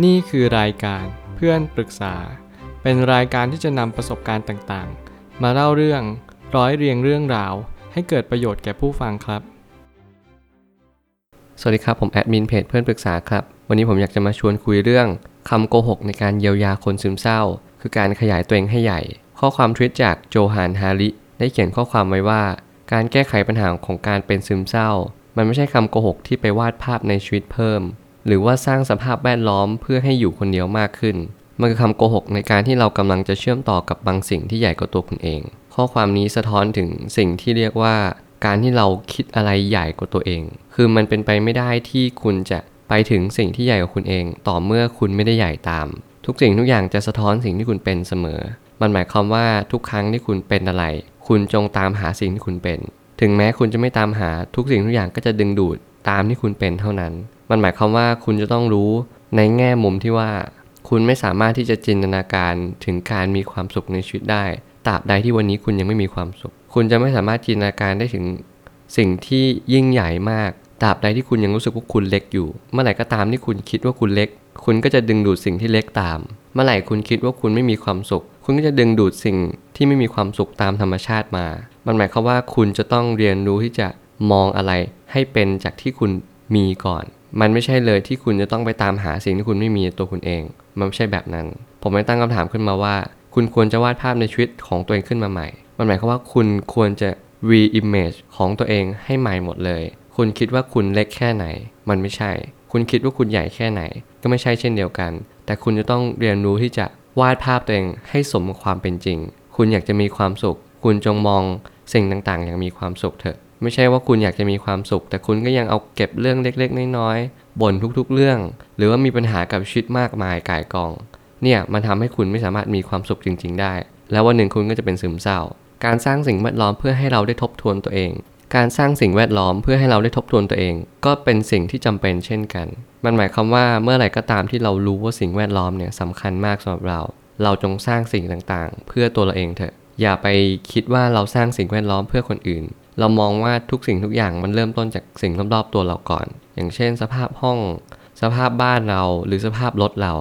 นี่คือรายการเพื่อนปรึกษา เป็นรายการที่จะนำประสบการณ์ต่างๆ มาเล่าเรื่องร้อยเรียงเรื่องราว ให้เกิดประโยชน์แก่ผู้ฟังครับ สวัสดีครับ ผมแอดมินเพจเพื่อนปรึกษาครับ วันนี้ผมอยากจะมาชวนคุยเรื่องคำโกหกในการเยียวยาคนซึมเศร้า คือการขยายตัวเองให้ใหญ่ ข้อความทวิตจากโจฮานฮาริได้เขียนข้อความไว้ว่า การแก้ไขปัญหาของการเป็นซึมเศร้า มันไม่ใช่คำโกหกที่ไปวาดภาพในชีวิตเพิ่ม หรือว่าสร้างสภาพแวดล้อมเพื่อให้อยู่คนเดียวมากขึ้น มันคือคำโกหกในการที่เรากำลังจะเชื่อมต่อกับบางสิ่งที่ใหญ่กว่าตัวคุณเอง ข้อความนี้สะท้อนถึงสิ่งที่เรียกว่า การที่เราคิดอะไรใหญ่กว่าตัวเอง คือมันเป็นไปไม่ได้ที่คุณจะไปถึงสิ่งที่ใหญ่กว่าคุณเอง ต่อเมื่อคุณไม่ได้ใหญ่ตาม ทุกสิ่งทุกอย่างจะสะท้อนสิ่งที่คุณเป็นเสมอ มันหมายความว่าทุกครั้งที่คุณเป็นอะไร คุณจงตามหาสิ่งที่คุณเป็น ถึงแม้คุณจะไม่ตามหาทุกสิ่งทุกอย่างก็จะดึงดูดตามที่คุณเป็นเท่านั้น มันหมายความว่าคุณจะต้องรู้ในแง่มุมที่ว่า คุณไม่สามารถที่จะจินตนาการถึงการมีความสุขในชีวิตได้ตราบใดที่วันนี้คุณยังไม่มีความสุข คุณจะไม่สามารถจินตนาการได้ถึงสิ่งที่ยิ่งใหญ่มากตราบใดที่คุณยังรู้สึกว่าคุณเล็กอยู่ เมื่อไหร่ก็ตามที่คุณคิดว่าคุณเล็ก คุณก็จะดึงดูดสิ่งที่เล็กตาม เมื่อไหร่คุณคิดว่าคุณไม่มีความสุข คุณก็จะดึงดูดสิ่งที่ไม่มีความสุขตามธรรมชาติมา มันหมายความว่าคุณจะต้องเรียนรู้ที่จะมองอะไรให้เป็นจากที่คุณมีก่อน มันไม่ใช่เลยที่คุณจะต้องไปตามหาสิ่งที่คุณไม่มีตัวคุณเอง มันไม่ใช่แบบนั้น ผมไม่ตั้งคำถามขึ้นมาว่า คุณควรจะวาดภาพในชีวิตของตัวเองขึ้นมาใหม่ มันหมายความว่าคุณควรจะ re-image ของตัวเองให้ใหม่หมดเลย คุณคิดว่าคุณเล็กแค่ไหน มันไม่ใช่ คุณคิดว่าคุณใหญ่แค่ไหน ก็ไม่ใช่เช่นเดียวกัน แต่คุณจะต้องเรียนรู้ที่จะวาดภาพตัวเองให้สมกับความเป็นจริง คุณอยากจะมีความสุข คุณจงมองสิ่งต่างๆ อย่างมีความสุขเถอะ ไม่ใช่ว่าคุณอยากจะมีความสุข แต่คุณก็ยังเอาเก็บเรื่องเล็กๆ น้อยๆบ่นทุกๆ เรื่อง หรือว่ามีปัญหากับชีวิตมากมายก่ายกอง เนี่ยมันทำให้คุณไม่สามารถมีความสุขจริง ๆ ได้ แล้ววันหนึ่งคุณก็จะเป็นซึมเศร้า การสร้างสิ่งแวดล้อมเพื่อให้เราได้ทบทวนตัวเอง การสร้างสิ่งแวดล้อมเพื่อให้เราได้ทบทวนตัวเอง ก็เป็นสิ่งที่จำเป็นเช่นกัน มันหมายความว่าเมื่อไหร่ก็ตามที่เรารู้ว่าสิ่งแวดล้อมเนี่ยสำคัญมากสำหรับเรา เราจงสร้างสิ่งต่างๆ เพื่อตัวเราเองเถอะอย่าไปคิดว่าเราสร้างสิ่งแวดล้อมเพื่อคนอื่น เรามองว่าทุกสิ่งทุกอย่างมันเริ่มต้นจากสิ่งรอบๆตัวเราก่อน อย่างเช่น สภาพห้อง สภาพบ้านเราหรือสภาพรถเรา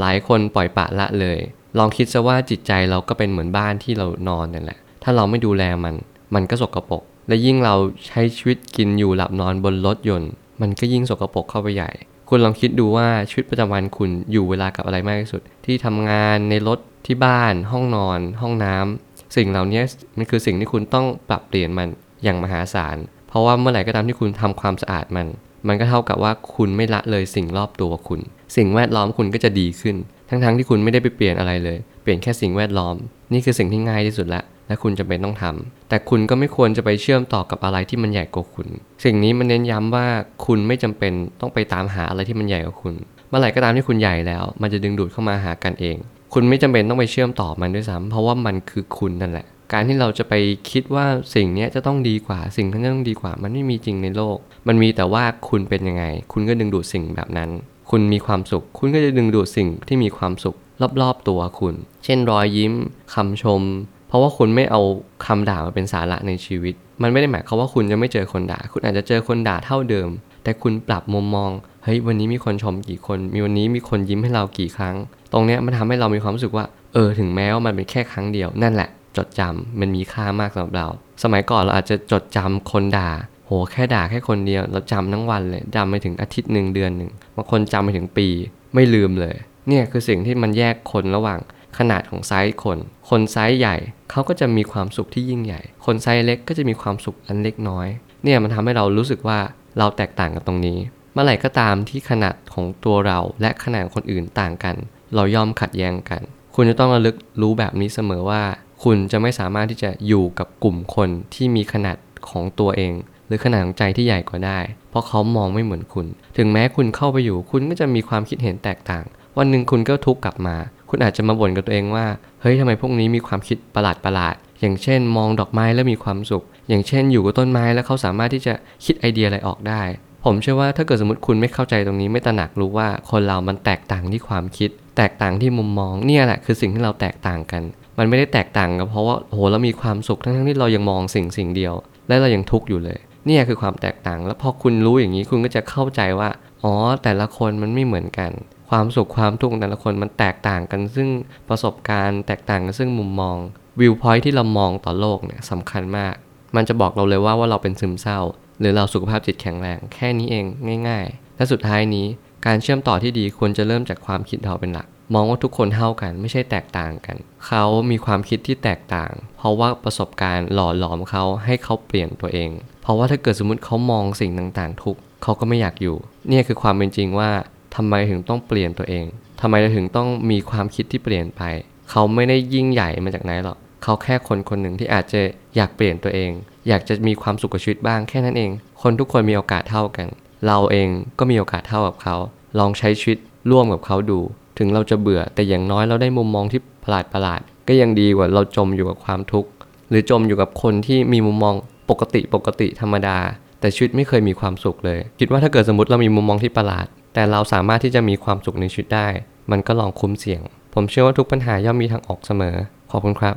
หลายคนปล่อยปะละเลย ลองคิดซะว่าจิตใจเราก็เป็นเหมือนบ้านที่เรานอนนั่นแหละ ถ้าเราไม่ดูแลมัน มันก็สกปรก และยิ่งเราใช้ชีวิตกินอยู่หลับนอนบนรถยนต์ มันก็ยิ่งสกปรกเข้าไปใหญ่ คุณลองคิดดูว่าชีวิตประจำวันคุณอยู่เวลากับอะไรมากที่สุด ที่ทำงานในรถที่บ้าน ห้องนอน ห้องน้ำ สิ่งเหล่านี้มันคือสิ่งที่คุณต้องปรับเปลี่ยนมันอย่างมหาศาล เพราะว่าเมื่อไหร่ก็ตามที่คุณทำความสะอาดมัน มันก็เท่ากับว่าคุณไม่ละเลยสิ่งรอบตัวคุณ สิ่งแวดล้อมคุณก็จะดีขึ้น ทั้งๆทที่คุณไม่ได้ไปเปลี่ยนอะไรเลย เปลี่ยนแค่สิ่งแวดล้อม นี่คือสิ่งที่ง่ายที่สุดละ และคุณจำเป็นต้องทำแต่คุณก็ไม่ควรจะไปเชื่อมต่อกับอะไรที่มันใหญ่กว่าคุณ สิ่งนี้มันเน้นย้ำว่าคุณไม่จำเป็นต้องไปตามหาอะไรที่มันใหญ่กว่าคุณ เมื่อไหร่ก็ตามที่คุณใหญ่แล้ว มันจะดึงดูดเข้ามาหากันเอง คุณไม่จำเป็นต้องไปเชื่อมต่อมันด้วยซ้ำเพราะว่ามันคือคุณนั่นแหละ การที่เราจะไปคิดว่าสิ่งนี้จะต้องดีกว่า สิ่งนั้นจะต้องดีกว่า มันไม่มีจริงในโลก มันมีแต่ว่าคุณเป็นยังไง คุณก็ดึงดูดสิ่งแบบนั้น คุณมีความสุข คุณก็จะดึงดูดสิ่งที่มีความสุขรอบๆตัวคุณ เช่นรอยยิ้มคำชม เพราะว่าคุณไม่เอาคำด่ามาเป็นสาระในชีวิต มันไม่ได้หมายความว่าคุณจะไม่เจอคนด่า คุณอาจจะเจอคนด่าเท่าเดิม แต่คุณปรับมุมมอง เฮ้ย วันนี้มีคนชมกี่คน มีวันนี้มีคนยิ้มให้เรากี่ครั้ง ตรงเนี้ยมันทำให้เรามีความรู้สึกว่า เออ ถึงแม้ว่ามันเป็นแค่ครั้งเดียว นั่นแหละ จดจำมันมีค่ามากสำหรับเรา สมัยก่อนเราอาจจะจดจำคนด่า โห แค่ด่าแค่คนเดียว เราจำทั้งวันเลยจำไปถึงอาทิตย์หนึ่งเดือนหนึ่ง บางคนจำไปถึงปี ไม่ลืมเลย เนี่ยคือสิ่งที่มันแยกคนระหว่างขนาดของไซส์คน คนไซส์ใหญ่เขาก็จะมีความสุขที่ยิ่งใหญ่ คนไซส์เล็กก็จะมีความสุขอันเล็กน้อย เนี่ยมันทำให้เรารู้สึกว่า เราแตกต่างกันตรงนี้ เมื่อไหร่ก็ตามที่ขนาดของตัวเราและขนาดคนอื่นต่างกัน เราย่อมขัดแย้งกัน คุณจะต้องระลึกรู้แบบนี้เสมอว่า คุณจะไม่สามารถที่จะอยู่กับกลุ่มคนที่มีขนาดของตัวเอง หรือขนาดของใจที่ใหญ่กว่าได้ เพราะเขามองไม่เหมือนคุณ ถึงแม้คุณเข้าไปอยู่คุณก็จะมีความคิดเห็นแตกต่าง วันหนึ่งคุณก็ทุกข์กลับมา คุณอาจจะมาบ่นกับตัวเองว่าเฮ้ยทำไมพวกนี้มีความคิดประหลาดประหลาด อย่างเช่น มองดอกไม้แล้วมีความสุข อย่างเช่น อยู่กับต้นไม้แล้วเขาสามารถที่จะคิดไอเดียอะไรออกได้ ผมเชื่อว่าถ้าเกิดสมมติคุณไม่เข้าใจตรงนี้ไม่ตระหนักรู้ว่าคนเรามันแตกต่างที่ความคิด แตกต่างที่มุมมองเนี่ยแหละคือสิ่งที่เราแตกต่างกัน มันไม่ได้แตกต่างกันเพราะว่าโหเรามีความสุขทั้งๆที่เรายังมองสิ่งสิ่งเดียว และเรายังทุกข์อยู่เลยเนี่ยคือความแตกต่าง แล้วพอคุณรู้อย่างนี้คุณก็จะเข้าใจว่า อ๋อ แต่ละคนมันไม่เหมือนกัน ความสุขความทุกข์แต่ละคนมันแตกต่างกันซึ่งประสบการณ์ แตกต่างกันซึ่งมุมมอง วิวพอยท์ที่เรามองต่อโลกเนี่ยสำคัญมาก มันจะบอกเราเลยว่าว่าเราเป็นซึมเศร้า หรือเราสุขภาพจิตแข็งแรง แค่นี้เองง่าย ๆ และสุดท้ายนี้การเชื่อมต่อที่ดีควรจะเริ่มจากความคิดเราเป็นหลัก มองว่าทุกคนเท่ากันไม่ใช่แตกต่างกัน เขามีความคิดที่แตกต่าง เพราะว่าประสบการณ์หล่อหลอมเขาให้เขาเปลี่ยนตัวเอง เพราะว่าถ้าเกิดสมมติเขามองสิ่งต่างๆ ทุกเขาก็ไม่อยากอยู่ เนี่ยคือความเป็นจริงว่าทำไมถึงต้องเปลี่ยนตัวเองทำไมเราถึงต้องมีความคิดที่เปลี่ยนไป เขาไม่ได้ยิ่งใหญ่มาจากไหนหรอก เขาแค่คนคนหนึ่งที่อาจจะอยากเปลี่ยนตัวเอง อยากจะมีความสุขกับชีวิตบ้างแค่นั้นเอง คนทุกคนมีโอกาสเท่ากัน เราเองก็มีโอกาสเท่ากับเขา ลองใช้ชีวิตร่วมกับเขาดู ถึงเราจะเบื่อแต่อย่างน้อยเราได้มุมมองที่ประหลาดประหลาดก็ยังดีกว่าเราจมอยู่กับความทุกข์หรือจมอยู่กับคนที่มีมุมมองปกติปกติธรรมดา แต่ชีวิตไม่เคยมีความสุขเลย คิดว่าถ้าเกิดสมมติเรามีมุมมองที่ประหลาด แต่เราสามารถที่จะมีความสุขในชีวิตได้ มันก็ลองคุ้มเสี่ยง ผมเชื่อว่าทุกปัญหาย่อมมีทางออกเสมอ ขอบคุณครับ